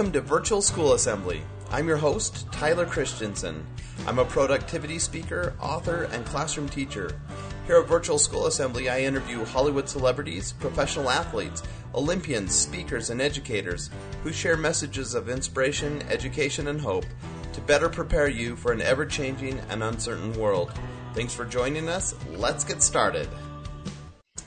Welcome to Virtual School Assembly. I'm your host, Tyler Christensen. I'm a productivity speaker, author, and classroom teacher. Here at Virtual School Assembly, I interview Hollywood celebrities, professional athletes, Olympians, speakers, and educators who share messages of inspiration, education, and hope to better prepare you for an ever changing and uncertain world. Thanks for joining us. Let's get started.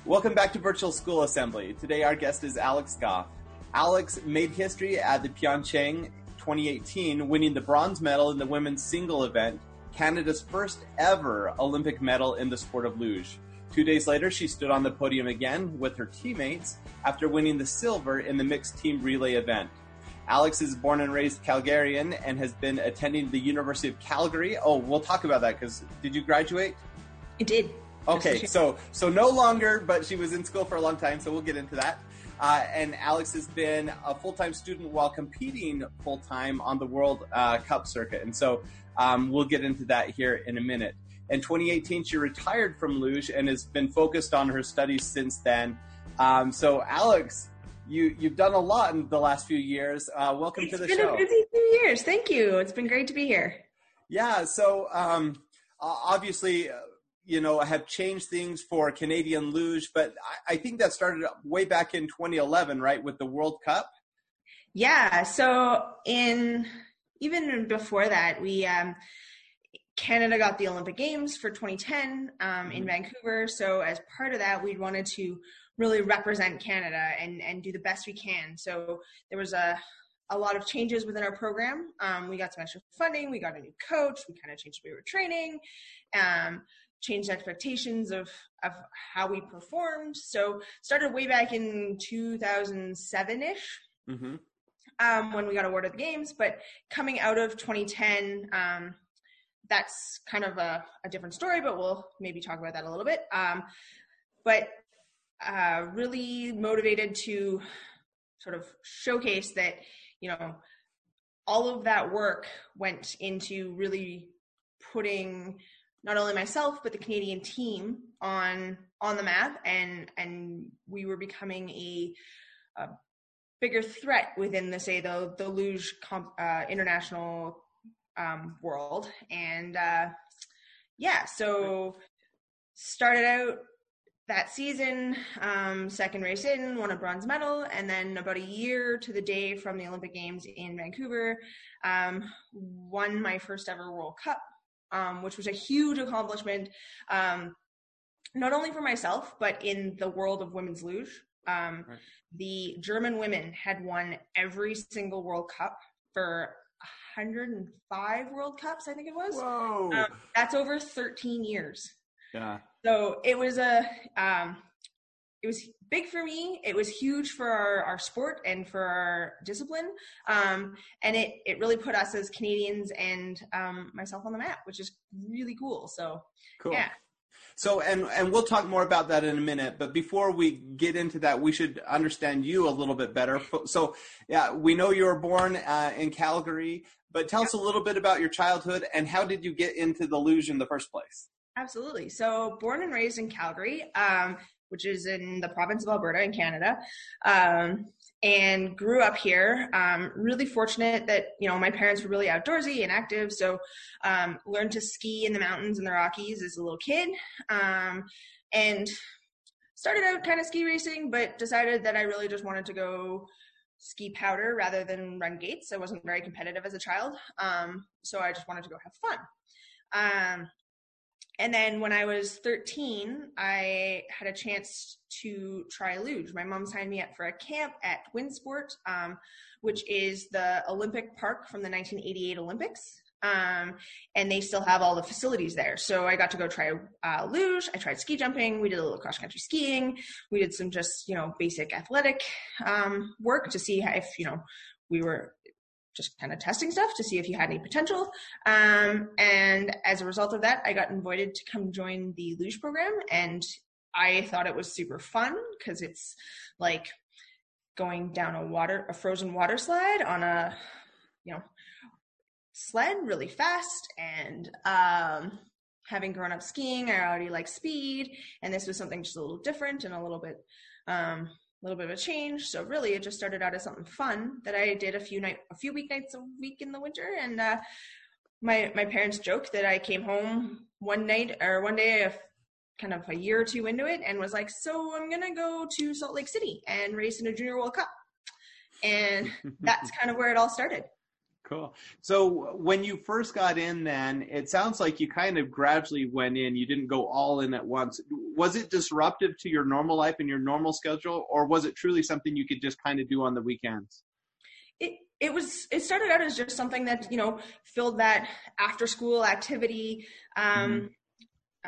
Welcome back to Virtual School Assembly. Today, our guest is Alex Gough. Alex made history at the Pyeongchang 2018, winning the bronze medal in the women's single event, Canada's first ever Olympic medal in the sport of luge. Two days later, she stood on the podium again with her teammates after winning the silver in the mixed team relay event. Alex is born and raised Calgarian and has been attending the University of Calgary. Oh, we'll talk about that because did you graduate? I did. Okay, so so no longer, but she was in school for a long time, so we'll get into that. Uh, and Alex has been a full time student while competing full time on the World uh, Cup circuit, and so um, we'll get into that here in a minute. In 2018, she retired from luge and has been focused on her studies since then. Um, so, Alex, you you've done a lot in the last few years. Uh, welcome it's to the show. It's been a busy few years. Thank you. It's been great to be here. Yeah. So um, obviously, uh, you know, have changed things for Canadian luge, but I, I think that started way back in 2011, right, with the World Cup. Yeah. So in even before that, we um, Canada got the Olympic Games for 2010 um, mm-hmm. in Vancouver. So as part of that, we wanted to really represent Canada and and do the best we can. So there was a a lot of changes within our program. Um, we got some extra funding. We got a new coach. We kind of changed the way we were training. Um, changed expectations of of how we performed. So started way back in 2007 ish. Mm-hmm. Um, when we got awarded the games, but coming out of 2010, um, that's kind of a, a, different story, but we'll maybe talk about that a little bit. Um, but uh, really motivated to sort of showcase that you know all of that work went into really putting not only myself but the Canadian team on on the map. And and we were becoming a, a bigger threat within the say the the luge comp, uh, international um, world. And uh, yeah so started out that season, um, second race in, won a bronze medal, and then about a year to the day from the Olympic Games in Vancouver, um, won my first ever World Cup, um, which was a huge accomplishment, um, not only for myself but in the world of women's luge. Um, right. The German women had won every single World Cup for 105 World Cups, I think it was. Whoa! Um, that's over 13 years. Yeah. So it was a um, it was big for me. It was huge for our, our sport and for our discipline. Um, and it, it really put us as Canadians and um, myself on the map, which is really cool. So, cool. yeah. So, and, and we'll talk more about that in a minute, but before we get into that, we should understand you a little bit better. So, yeah, we know you were born uh, in Calgary, but tell us a little bit about your childhood and how did you get into the luge in the first place? Absolutely. So, born and raised in Calgary, um, which is in the province of Alberta in Canada, um, and grew up here. Um, really fortunate that you know my parents were really outdoorsy and active, so um, learned to ski in the mountains in the Rockies as a little kid, um, and started out kind of ski racing, but decided that I really just wanted to go ski powder rather than run gates. I wasn't very competitive as a child, um, so I just wanted to go have fun. Um, and then when I was 13, I had a chance to try luge. My mom signed me up for a camp at Winsport, um, which is the Olympic park from the 1988 Olympics. Um, and they still have all the facilities there. So I got to go try uh, luge. I tried ski jumping. We did a little cross country skiing. We did some just you know basic athletic um, work to see if you know we were just kind of testing stuff to see if you had any potential. Um, and as a result of that, I got invited to come join the luge program, and I thought it was super fun because it's like going down a water, a frozen water slide on a, you know, sled really fast. And um, having grown up skiing, I already like speed, and this was something just a little different and a little bit um, little bit of a change. So really, it just started out as something fun that I did a few night, a few weeknights a week in the winter. And uh, my my parents joked that I came home one night or one day, kind of a year or two into it, and was like, "So I'm gonna go to Salt Lake City and race in a Junior World Cup." And that's kind of where it all started. Cool. So when you first got in, then it sounds like you kind of gradually went in. You didn't go all in at once. Was it disruptive to your normal life and your normal schedule, or was it truly something you could just kind of do on the weekends? It it was. It started out as just something that you know filled that after school activity. Um, mm-hmm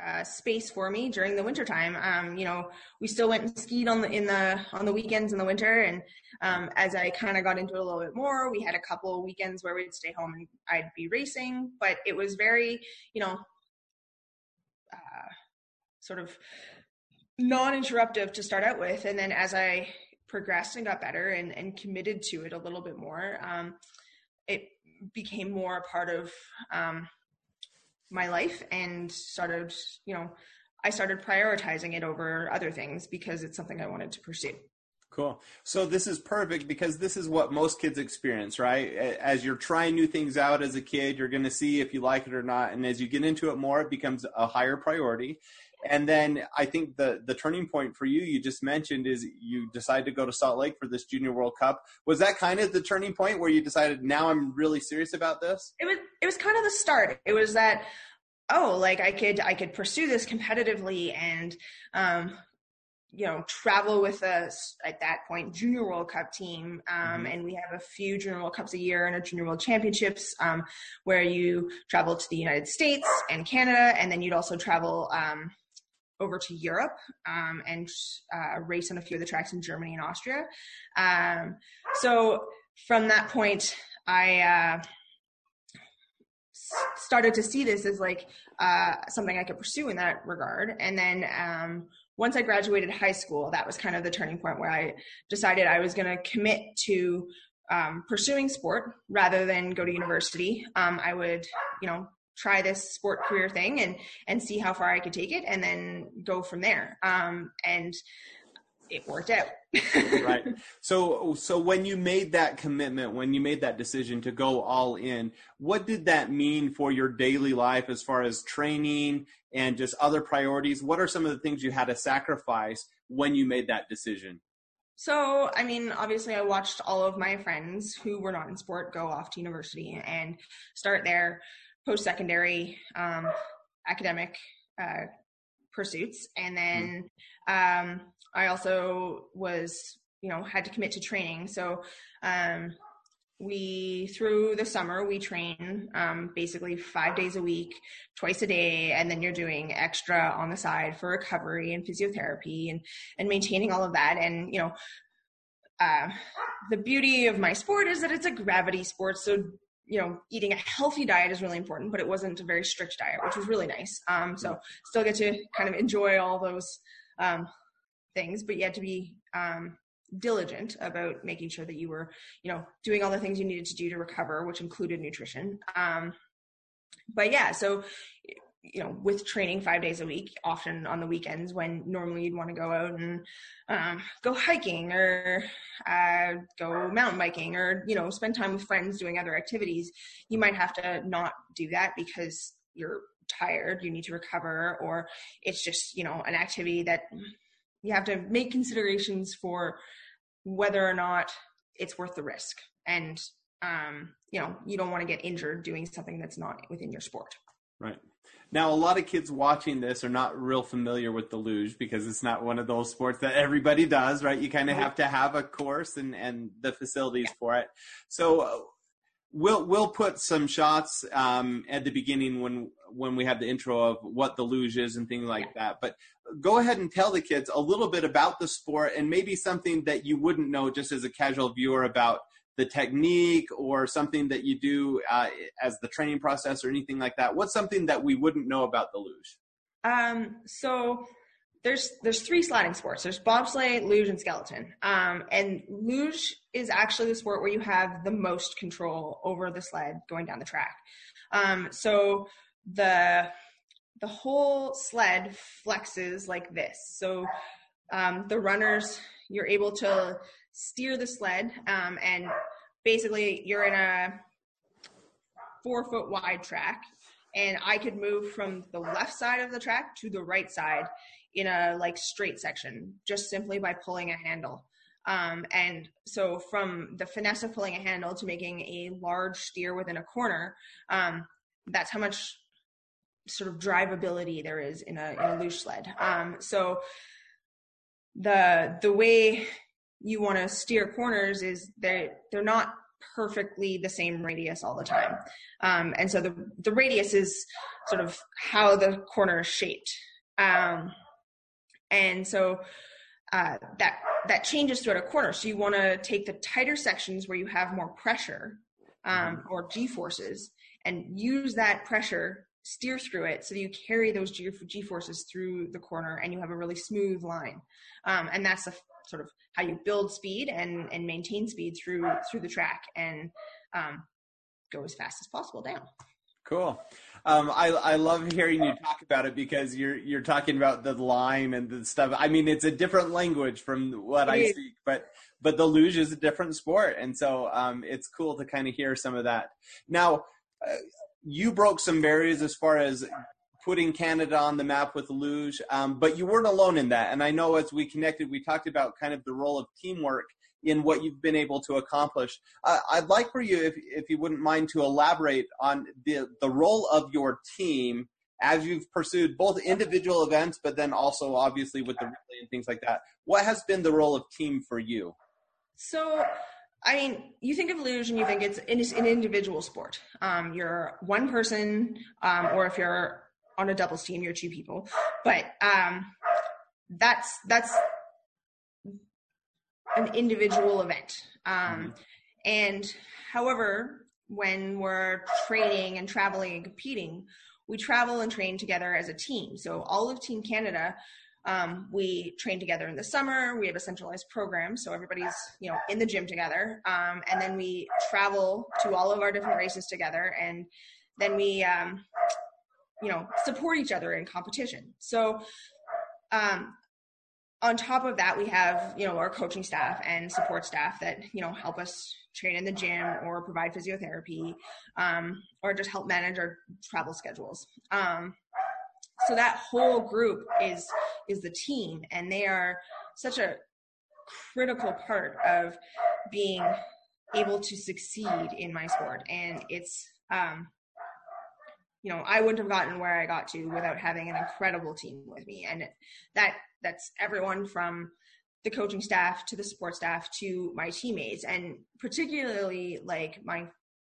uh, space for me during the wintertime. Um, you know, we still went and skied on the in the on the weekends in the winter, and um, as I kind of got into it a little bit more, we had a couple weekends where we'd stay home and I'd be racing. But it was very, you know, uh, sort of non-interruptive to start out with, and then as I progressed and got better and, and committed to it a little bit more, um, it became more a part of um, my life and started, you know, I started prioritizing it over other things because it's something I wanted to pursue. Cool. So this is perfect because this is what most kids experience, right? As you're trying new things out as a kid, you're going to see if you like it or not. And as you get into it more, it becomes a higher priority. And then I think the the turning point for you, you just mentioned, is you decided to go to Salt Lake for this Junior World Cup. Was that kind of the turning point where you decided now I'm really serious about this? It was it was kind of the start. It was that oh, like I could I could pursue this competitively and um, you know travel with us at that point junior world cup team um, mm-hmm. and we have a few junior world cups a year and a junior world championships um, where you travel to the united states and canada and then you'd also travel um, over to Europe um, and uh, race on a few of the tracks in Germany and Austria. Um, so from that point, I uh, started to see this as like uh, something I could pursue in that regard. And then um, once I graduated high school, that was kind of the turning point where I decided I was going to commit to um, pursuing sport rather than go to university. Um, I would, you know, try this sport career thing and and see how far I could take it and then go from there. Um, and it worked out. right. So so when you made that commitment, when you made that decision to go all in, what did that mean for your daily life as far as training and just other priorities? What are some of the things you had to sacrifice when you made that decision? So, I mean, obviously, I watched all of my friends who were not in sport go off to university and start there post secondary um, academic uh, pursuits. And then um, I also was, you know, had to commit to training. So um, we, through the summer, we train um, basically five days a week, twice a day. And then you're doing extra on the side for recovery and physiotherapy and, and maintaining all of that. And, you know, uh, the beauty of my sport is that it's a gravity sport. So you know, eating a healthy diet is really important, but it wasn't a very strict diet, which was really nice. Um, so still get to kind of enjoy all those um, things, but you had to be um, diligent about making sure that you were, you know, doing all the things you needed to do to recover, which included nutrition. Um, but yeah, so you know, with training five days a week, often on the weekends when normally you'd want to go out and um, go hiking or uh, go mountain biking or, you know, spend time with friends doing other activities, you might have to not do that because you're tired, you need to recover, or it's just, you know, an activity that you have to make considerations for whether or not it's worth the risk. And, um, you know, you don't want to get injured doing something that's not within your sport. Right. Now, a lot of kids watching this are not real familiar with the luge because it's not one of those sports that everybody does, right? You kind of have to have a course and, and the facilities for it. So uh, we'll we'll put some shots um, at the beginning when when we have the intro of what the luge is and things like that. But go ahead and tell the kids a little bit about the sport and maybe something that you wouldn't know just as a casual viewer about the technique or something that you do uh, as the training process or anything like that? What's something that we wouldn't know about the luge? Um, so there's there's three sliding sports. There's bobsleigh, luge, and skeleton. Um, and luge is actually the sport where you have the most control over the sled going down the track. Um, so the the whole sled flexes like this. So um, the runners, you're able to steer the sled, um, and basically you're in a four foot wide track, and I could move from the left side of the track to the right side in a like straight section just simply by pulling a handle. Um, and so from the finesse of pulling a handle to making a large steer within a corner, um, that's how much sort of drivability there is in a, in a luge sled. Um, so the the way you want to steer corners is they they're not perfectly the same radius all the time, um, and so the the radius is sort of how the corner is shaped, um, and so uh, that that changes throughout a corner. So you want to take the tighter sections where you have more pressure um, or g forces, and use that pressure steer through it so that you carry those G, G forces through the corner and you have a really smooth line. Um, and that's the sort of how you build speed and, and maintain speed through through the track and um, go as fast as possible down. Cool. Um, I I love hearing you talk about it because you're you're talking about the line and the stuff. I mean, it's a different language from what I speak, but but the luge is a different sport, and so um, it's cool to kind of hear some of that. Now, uh, you broke some barriers as far as putting Canada on the map with luge, um, but you weren't alone in that. And I know as we connected, we talked about kind of the role of teamwork in what you've been able to accomplish. Uh, I'd like for you, if, if you wouldn't mind, to elaborate on the, the role of your team as you've pursued both individual events, but then also obviously with the relay and things like that. What has been the role of team for you? So I mean, you think of luge and you think it's, an individual sport. Um, you're one person, um, or if you're on a doubles team, you're two people. But um, that's that's an individual event. Um, mm-hmm. And however, when we're training and traveling and competing, we travel and train together as a team. So all of Team Canada um, we train together in the summer. We have a centralized program, so everybody's you know in the gym together, um, and then we travel to all of our different races together, and then we um, you know support each other in competition. So um, on top of that, we have you know our coaching staff and support staff that you know help us train in the gym or provide physiotherapy um, or just help manage our travel schedules. Um, so that whole group is is the team and they are such a critical part of being able to succeed in my sport and it's um you know i wouldn't have gotten where i got to without having an incredible team with me. And that that's everyone from the coaching staff to the support staff to my teammates and particularly like my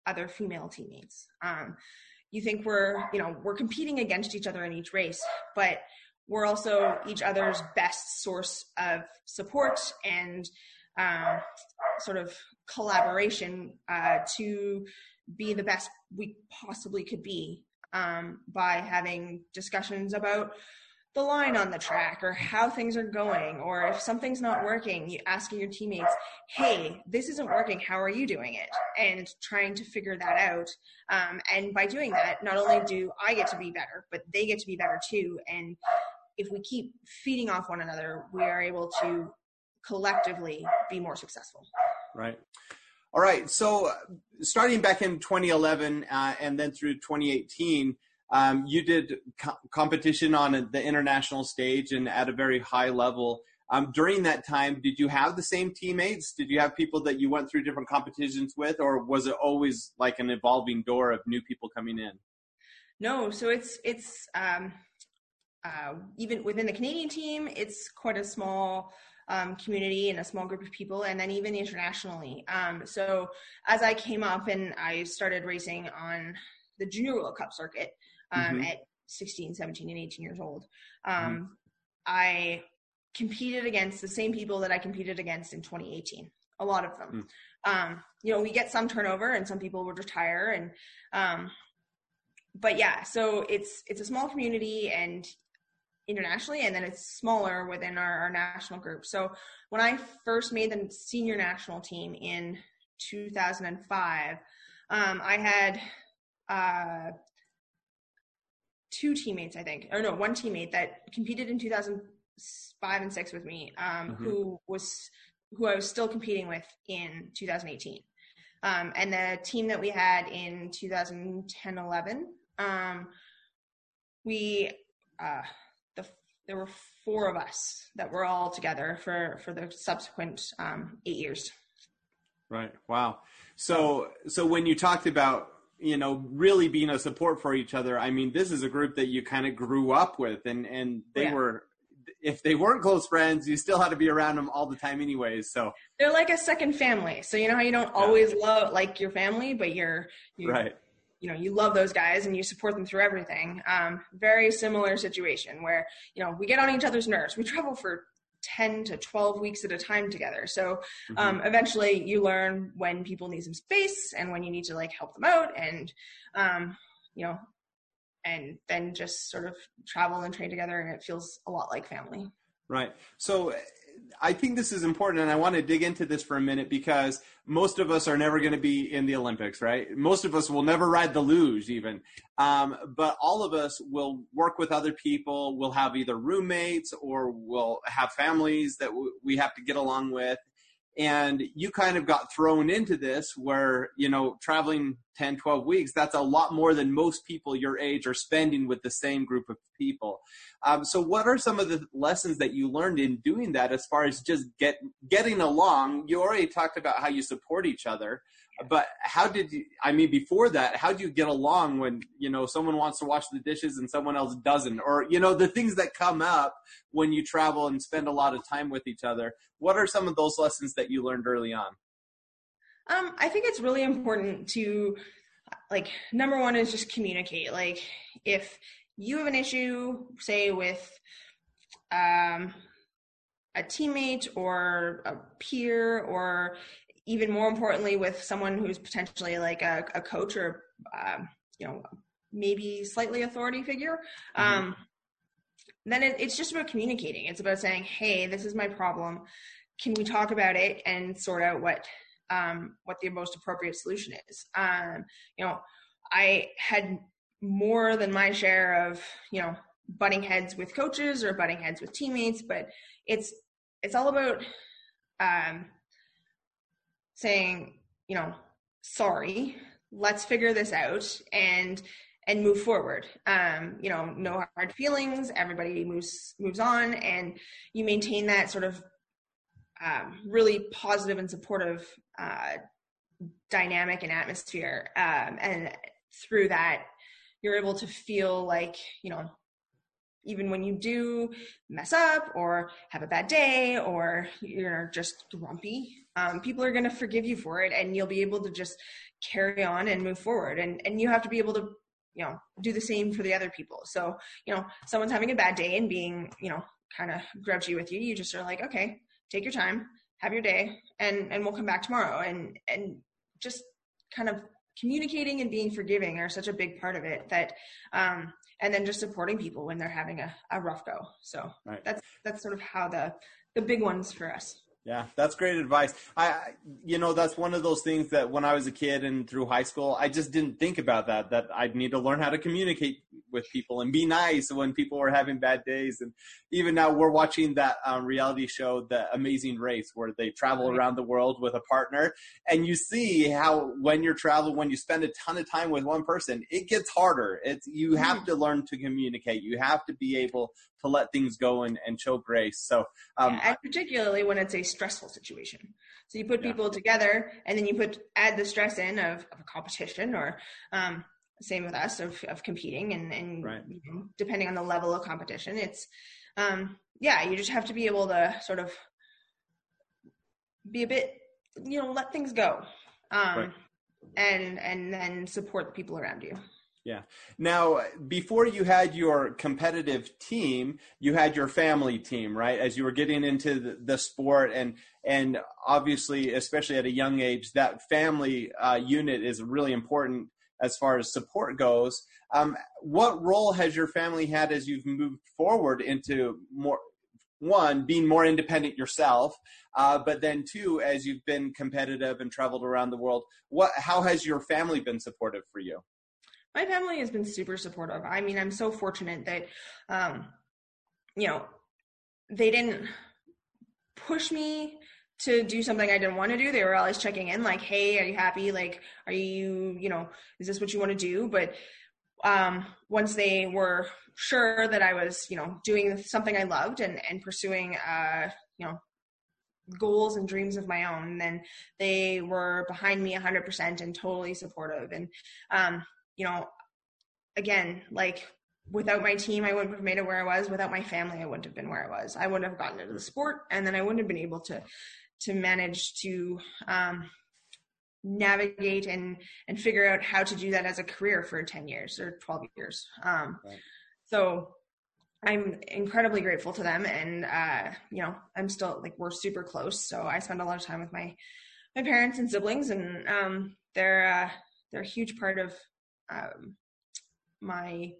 other female teammates. Um you think we're you know we're competing against each other in each race but we're also each other's best source of support and uh, sort of collaboration uh, to be the best we possibly could be um, by having discussions about the line on the track or how things are going or if something's not working you asking your teammates hey this isn't working. How are you doing it? And trying to figure that out. Um, and by doing that not only do i get to be better but they get to be better too. And if we keep feeding off one another we are able to collectively be more successful. Right all right so starting back in 2011 uh, and then through 2018 um, you did co- competition on the international stage and at a very high level. Um, during that time, did you have the same teammates? Did you have people that you went through different competitions with, or was it always like an evolving door of new people coming in? No, so it's it's um, uh, even within the Canadian team, it's quite a small um, community and a small group of people, and then even internationally. Um, so as I came up and I started racing on the Junior World Cup circuit, um, mm-hmm. at 16, 17, and 18 years old. Um, mm-hmm. I competed against the same people that I competed against in 2018. A lot of them. Mm. Um, you know, we get some turnover, and some people would retire, and um, but yeah, so it's it's a small community and internationally, and then it's smaller within our, our national group. So when I first made the senior national team in 2005, um, I had uh, two teammates, I think, or no, one teammate that competed in 2005 and six with me, um, mm-hmm. who was who I was still competing with in 2018. Um, and the team that we had in 2010 11, um, we, uh, there were four of us that were all together for, for the subsequent um, eight years. Right. Wow. So, so when you talked about you know really being a support for each other i mean this is a group that you kind of grew up with and and they yeah. were if they weren't close friends, you still had to be around them all the time, anyways. So they're like a second family. So you know how you don't always yeah. love like your family, but you're you're right. You know, you love those guys and you support them through everything. Um, very similar situation where you know we get on each other's nerves. We travel for 10 to 12 weeks at a time together. So mm-hmm. um, eventually you learn when people need some space and when you need to like help them out and um, you know and then just sort of travel and train together and it feels a lot like family right so i think this is important and i want to dig into this for a minute because most of us are never going to be in the olympics right? Most of us will never ride the luge even. Um, but all of us will work with other people we'll have either roommates or we'll have families that w- we have to get along with and you kind of got thrown into this where you know traveling 10 12 weeks that's a lot more than most people your age are spending with the same group of people. Um, so what are some of the lessons that you learned in doing that as far as just get getting along? You already talked about how you support each other but how did you i mean before that how do you get along when you know someone wants to wash the dishes and someone else doesn't? Or you know the things that come up when you travel and spend a lot of time with each other. What are some of those lessons that you learned early on? Um, i think it's really important to like number one is just communicate. Like if you have an issue say with um, a teammate or a peer or even more importantly with someone who's potentially like a, a coach or um, you know maybe slightly authority figure mm-hmm. um, then it, it's just about communicating. It's about saying hey this is my problem. Can we talk about it and sort out what um, what the most appropriate solution is? Um, you know i had more than my share of you know butting heads with coaches or butting heads with teammates but it's it's all about um, saying, you know, sorry, let's figure this out and and move forward. Um, you know, no hard feelings. Everybody moves moves on, and you maintain that sort of um, really positive and supportive uh, dynamic and atmosphere. Um, and through that, you're able to feel like you know even when you do mess up or have a bad day or you're just grumpy, um, people are going to forgive you for it and you'll be able to just carry on and move forward. And, and you have to be able to, you know, do the same for the other people. So, you know, someone's having a bad day and being, you know, kind of grouchy with you, you just are like, okay, take your time, have your day and, and we'll come back tomorrow. And, and just kind of communicating and being forgiving are such a big part of it that um, and then just supporting people when they're having a, a rough go so right. that's that's sort of how the the big ones for us yeah, that's great advice. I, you know, that's one of those things that when I was a kid and through high school, I just didn't think about that. That I'd need to learn how to communicate with people and be nice when people were having bad days. And even now, we're watching that um, reality show, The Amazing Race, where they travel around the world with a partner, and you see how when you're traveling, when you spend a ton of time with one person, it gets harder. It's you have mm. to learn to communicate. You have to be able to let things go and, and show grace. So, um, yeah, and particularly when it's a stressful situation. So you put yeah. people together, and then you put add the stress in of, of a competition, or um, same with us of, of competing, and, and right. you know, depending on the level of competition, it's um, yeah, you just have to be able to sort of be a bit, you know, let things go, um, right. and and then support the people around you. Yeah. Now, before you had your competitive team, you had your family team, right? As you were getting into the, the sport, and and obviously, especially at a young age, that family uh, unit is really important as far as support goes. Um, what role has your family had as you've moved forward into more? One, being more independent yourself, uh, but then two, as you've been competitive and traveled around the world, what? How has your family been supportive for you? My family has been super supportive. I mean, I'm so fortunate that, um, you know, they didn't push me to do something I didn't want to do. They were always checking in, like, "Hey, are you happy? Like, are you, you know, is this what you want to do?" But um, once they were sure that I was, you know, doing something I loved and and pursuing, uh, you know, goals and dreams of my own, then they were behind me 100% and totally supportive. And um, you know, again, like without my team, I wouldn't have made it where I was. Without my family, I wouldn't have been where I was. I wouldn't have gotten into the sport, and then I wouldn't have been able to to manage to um, navigate and and figure out how to do that as a career for 10 years or 12 years. Um, right. So I'm incredibly grateful to them, and uh, you know, I'm still like we're super close. So I spend a lot of time with my my parents and siblings, and um, they're uh, they're a huge part of um, my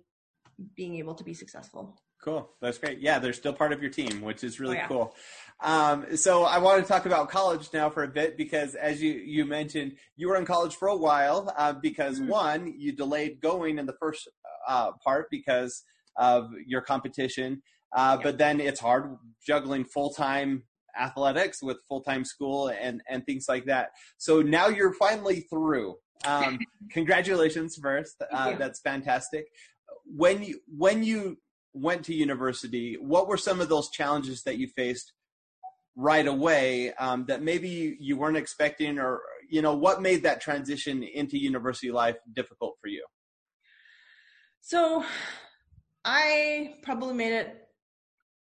being able to be successful. Cool. That's great. Yeah, they're still part of your team, which is really oh, yeah. cool. Um, so I want to talk about college now for a bit because, as you you mentioned, you were in college for a while uh, because mm-hmm. one, you delayed going in the first uh, part because of your competition, uh, yeah. but then it's hard juggling full time athletics with full time school and and things like that. So now you're finally through. Um, congratulations first. Uh, that's fantastic. When you when you went to university, what were some of those challenges that you faced right away um, that maybe you weren't expecting, or you know, what made that transition into university life difficult for you? So, I probably made it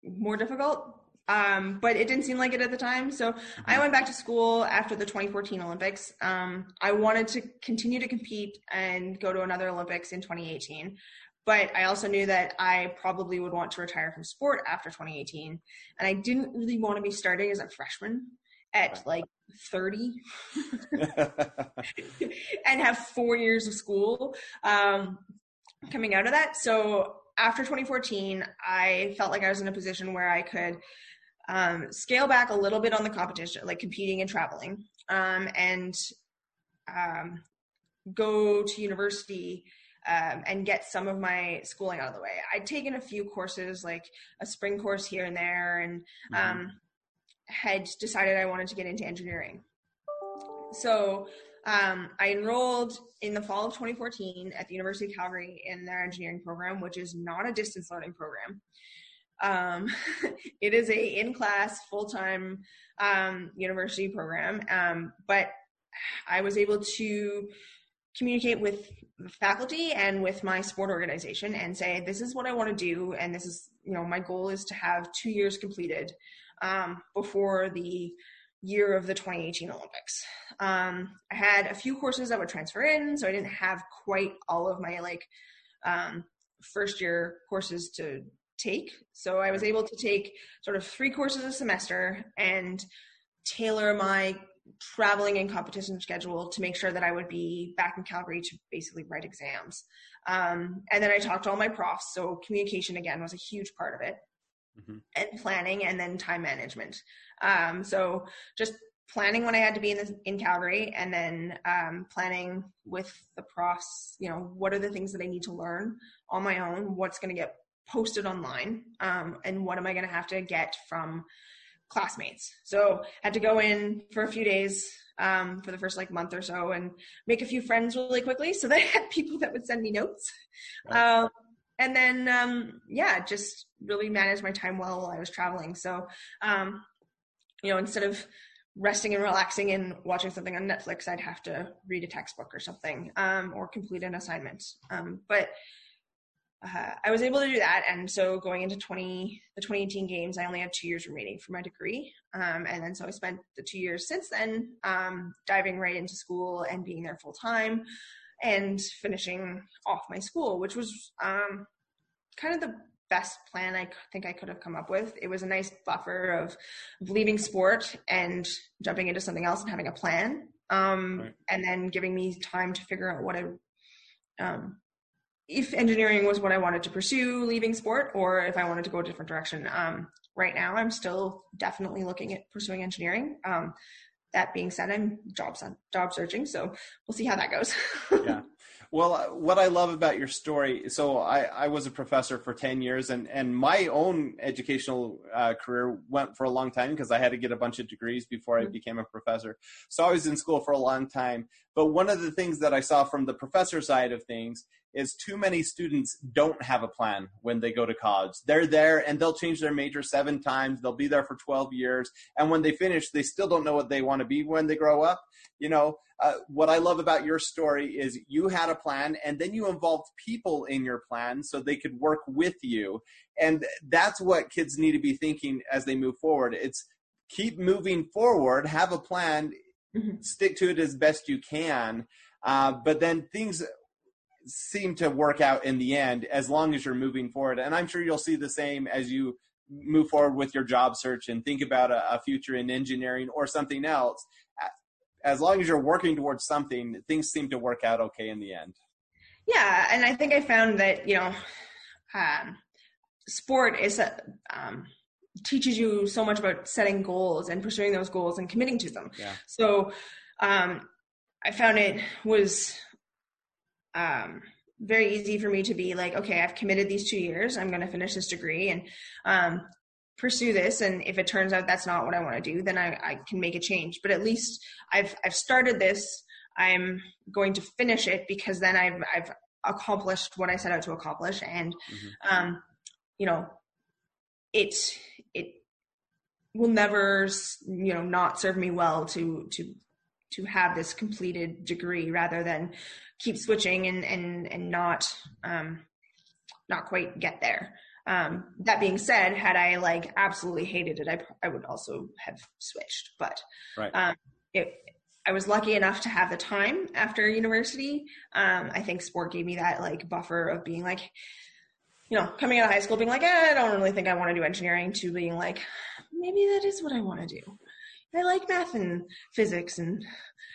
more difficult um, but it didn't seem like it at the time. So I went back to school after the 2014 Olympics. Um, I wanted to continue to compete and go to another Olympics in 2018. But I also knew that I probably would want to retire from sport after 2018. And I didn't really want to be starting as a freshman at like 30 and have four years of school um, coming out of that. So after 2014, I felt like I was in a position where I could um, scale back a little bit on the competition, like competing and traveling, um, and um, go to university um, and get some of my schooling out of the way. I'd taken a few courses, like a spring course here and there, and mm-hmm. Um, had decided I wanted to get into engineering. So um, I enrolled in the fall of 2014 at the University of Calgary in their engineering program, which is not a distance learning program. Um, it is a in-class full-time um, university program, um, but I was able to communicate with faculty and with my sport organization and say this is what I want to do, and this is you know my goal is to have two years completed um, before the year of the 2018 Olympics. Um, I had a few courses that would transfer in, so I didn't have quite all of my like um, first year courses to take. So I was able to take sort of three courses a semester and tailor my traveling and competition schedule to make sure that I would be back in Calgary to basically write exams. Um, and then I talked to all my profs. So communication again was a huge part of it. Mm-hmm. And planning and then time management. Um, so just planning when I had to be in the, in Calgary, and then um, planning with the profs. You know, what are the things that I need to learn on my own? What's going to get posted online um, and what am i going to have to get from classmates? So I had to go in for a few days um, for the first like month or so and make a few friends really quickly so that i had people that would send me notes. Right. um, and then um, yeah just really manage my time well while i was traveling. So um, you know instead of resting and relaxing and watching something on netflix i'd have to read a textbook or something um, or complete an assignment. Um, but uh, I was able to do that. And so going into 20, the 2018 games, I only had two years remaining for my degree. Um, and then so I spent the two years since then um, diving right into school and being there full time and finishing off my school, which was um, kind of the best plan I think I could have come up with. It was a nice buffer of, of leaving sport and jumping into something else and having a plan. Um, right. And then giving me time to figure out what I um, if engineering was what I wanted to pursue leaving sport or if I wanted to go a different direction. Um, right now, I'm still definitely looking at pursuing engineering. Um, that being said, I'm job job searching, so we'll see how that goes. yeah. Well, uh, what I love about your story, so I, I was a professor for 10 years and, and my own educational uh, career went for a long time because I had to get a bunch of degrees before I mm-hmm. became a professor. So I was in school for a long time. But one of the things that I saw from the professor side of things is too many students don't have a plan when they go to college. They're there and they'll change their major seven times. They'll be there for 12 years. And when they finish, they still don't know what they want to be when they grow up. You know, uh, what I love about your story is you had a plan and then you involved people in your plan so they could work with you. And that's what kids need to be thinking as they move forward. It's keep moving forward, have a plan, mm-hmm. stick to it as best you can. Uh, but then things seem to work out in the end as long as you're moving forward. And I'm sure you'll see the same as you move forward with your job search and think about a, a future in engineering or something else. As long as you're working towards something, things seem to work out okay in the end. Yeah, and I think I found that you know, um, sport is a, um, teaches you so much about setting goals and pursuing those goals and committing to them. Yeah. So um, I found it was um, very easy for me to be like, okay, I've committed these two years. I'm going to finish this degree and um, pursue this. And if it turns out that's not what I want to do, then I, I can make a change. But at least I've I've started this. I'm going to finish it because then I've I've accomplished what I set out to accomplish. And mm-hmm. um, you know, it it will never you know not serve me well to to to have this completed degree rather than keep switching and and and not um, not quite get there. Um, that being said, had I like absolutely hated it, I I would also have switched. But right. um, it, I was lucky enough to have the time after university. Um, I think sport gave me that like buffer of being like, you know, coming out of high school, being like, eh, I don't really think I want to do engineering, to being like, maybe that is what I want to do. I like math and physics and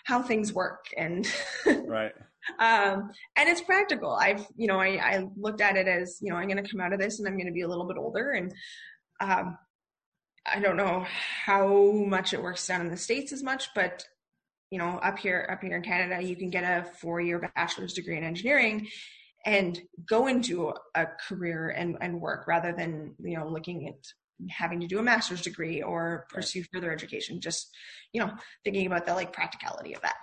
how things work and right um, and it's practical. I've, you know, I, I looked at it as, you know, I'm going to come out of this and I'm going to be a little bit older. And um, I don't know how much it works down in the States as much, but, you know, up here, up here in Canada, you can get a four year bachelor's degree in engineering and go into a career and, and work rather than, you know, looking at having to do a master's degree or pursue right. further education. Just, you know, thinking about the like practicality of that.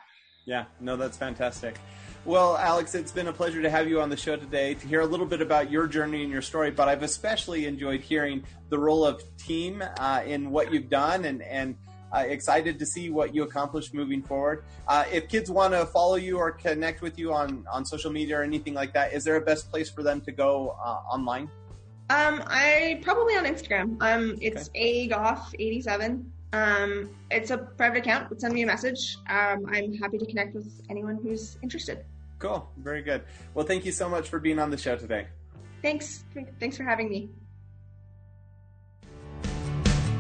Yeah, no, that's fantastic. Well, Alex, it's been a pleasure to have you on the show today to hear a little bit about your journey and your story. But I've especially enjoyed hearing the role of team uh, in what you've done, and and uh, excited to see what you accomplish moving forward. Uh, if kids want to follow you or connect with you on on social media or anything like that, is there a best place for them to go uh, online? Um, I probably on Instagram. Um, it's okay. agough87. Um, it's a private account, but send me a message. Um, I'm happy to connect with anyone who's interested. Cool. Very good. Well, thank you so much for being on the show today. Thanks. Thanks for having me.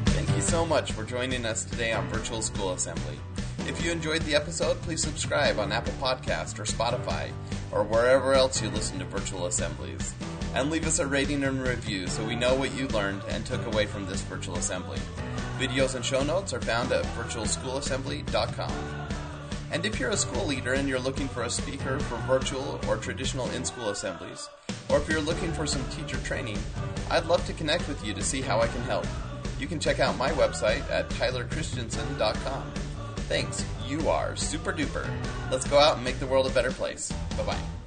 Thank you so much for joining us today on Virtual School Assembly. If you enjoyed the episode, please subscribe on Apple Podcast or Spotify or wherever else you listen to virtual assemblies. And leave us a rating and review so we know what you learned and took away from this virtual assembly. Videos and show notes are found at virtualschoolassembly.com. And if you're a school leader and you're looking for a speaker for virtual or traditional in school assemblies, or if you're looking for some teacher training, I'd love to connect with you to see how I can help. You can check out my website at tylerchristiansen.com. Thanks, you are super duper. Let's go out and make the world a better place. Bye bye.